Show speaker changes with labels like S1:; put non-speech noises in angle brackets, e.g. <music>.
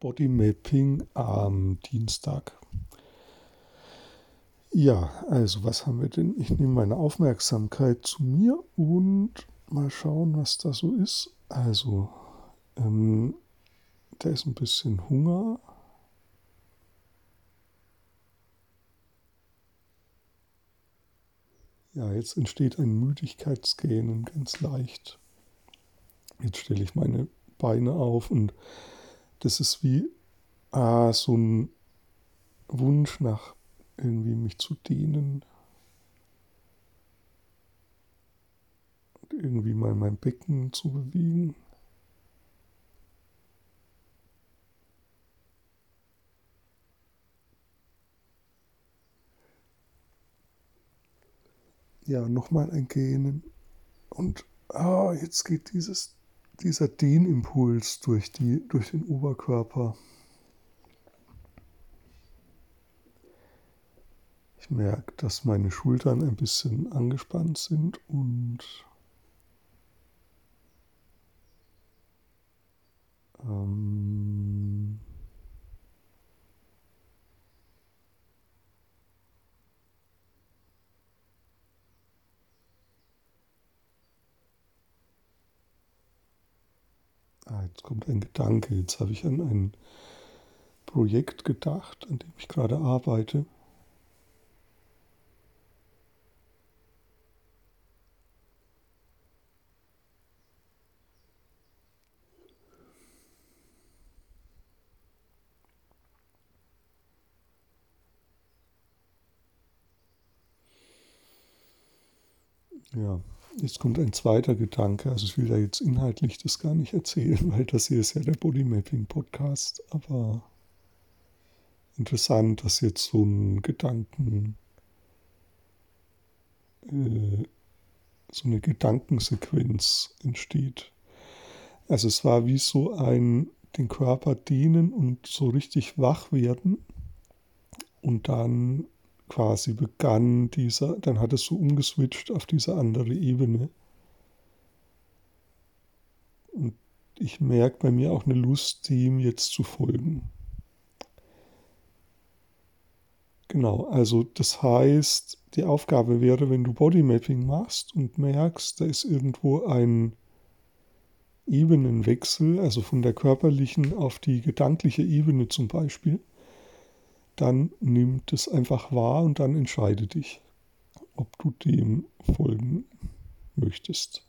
S1: Bodymapping am Dienstag. Ja, also was haben wir denn? Ich nehme meine Aufmerksamkeit zu mir und mal schauen, was da so ist. Also, ähm, da ist ein bisschen Hunger. Ja, jetzt entsteht ein Müdigkeitsgähnen ganz leicht. Jetzt stelle ich meine Beine auf und das ist wie ah, so ein Wunsch nach irgendwie mich zu dehnen. Und irgendwie mal mein Becken zu bewegen. Ja, nochmal ein Gähnen. Und ah, jetzt geht dieses dieser Dehnimpuls durch, die, durch den Oberkörper. Ich merke, dass meine Schultern ein bisschen angespannt sind und jetzt kommt ein Gedanke. Jetzt habe ich an ein Projekt gedacht, an dem ich gerade arbeite. Ja, Jetzt kommt ein zweiter Gedanke. Also ich will da jetzt inhaltlich das gar nicht erzählen, <laughs> weil das hier ist ja der Bodymapping Podcast. Aber interessant, dass jetzt so ein Gedanken, äh, so eine Gedankensequenz entsteht. Also es war wie so ein den Körper dehnen und so richtig wach werden und dann quasi begann dieser, dann hat es so umgeswitcht auf diese andere Ebene. Und ich merke bei mir auch eine Lust, dem jetzt zu folgen. Genau, also das heißt, die Aufgabe wäre, wenn du Bodymapping machst und merkst, da ist irgendwo ein Ebenenwechsel, also von der körperlichen auf die gedankliche Ebene zum Beispiel, dann nimm das einfach wahr und dann entscheide dich, ob du dem folgen möchtest.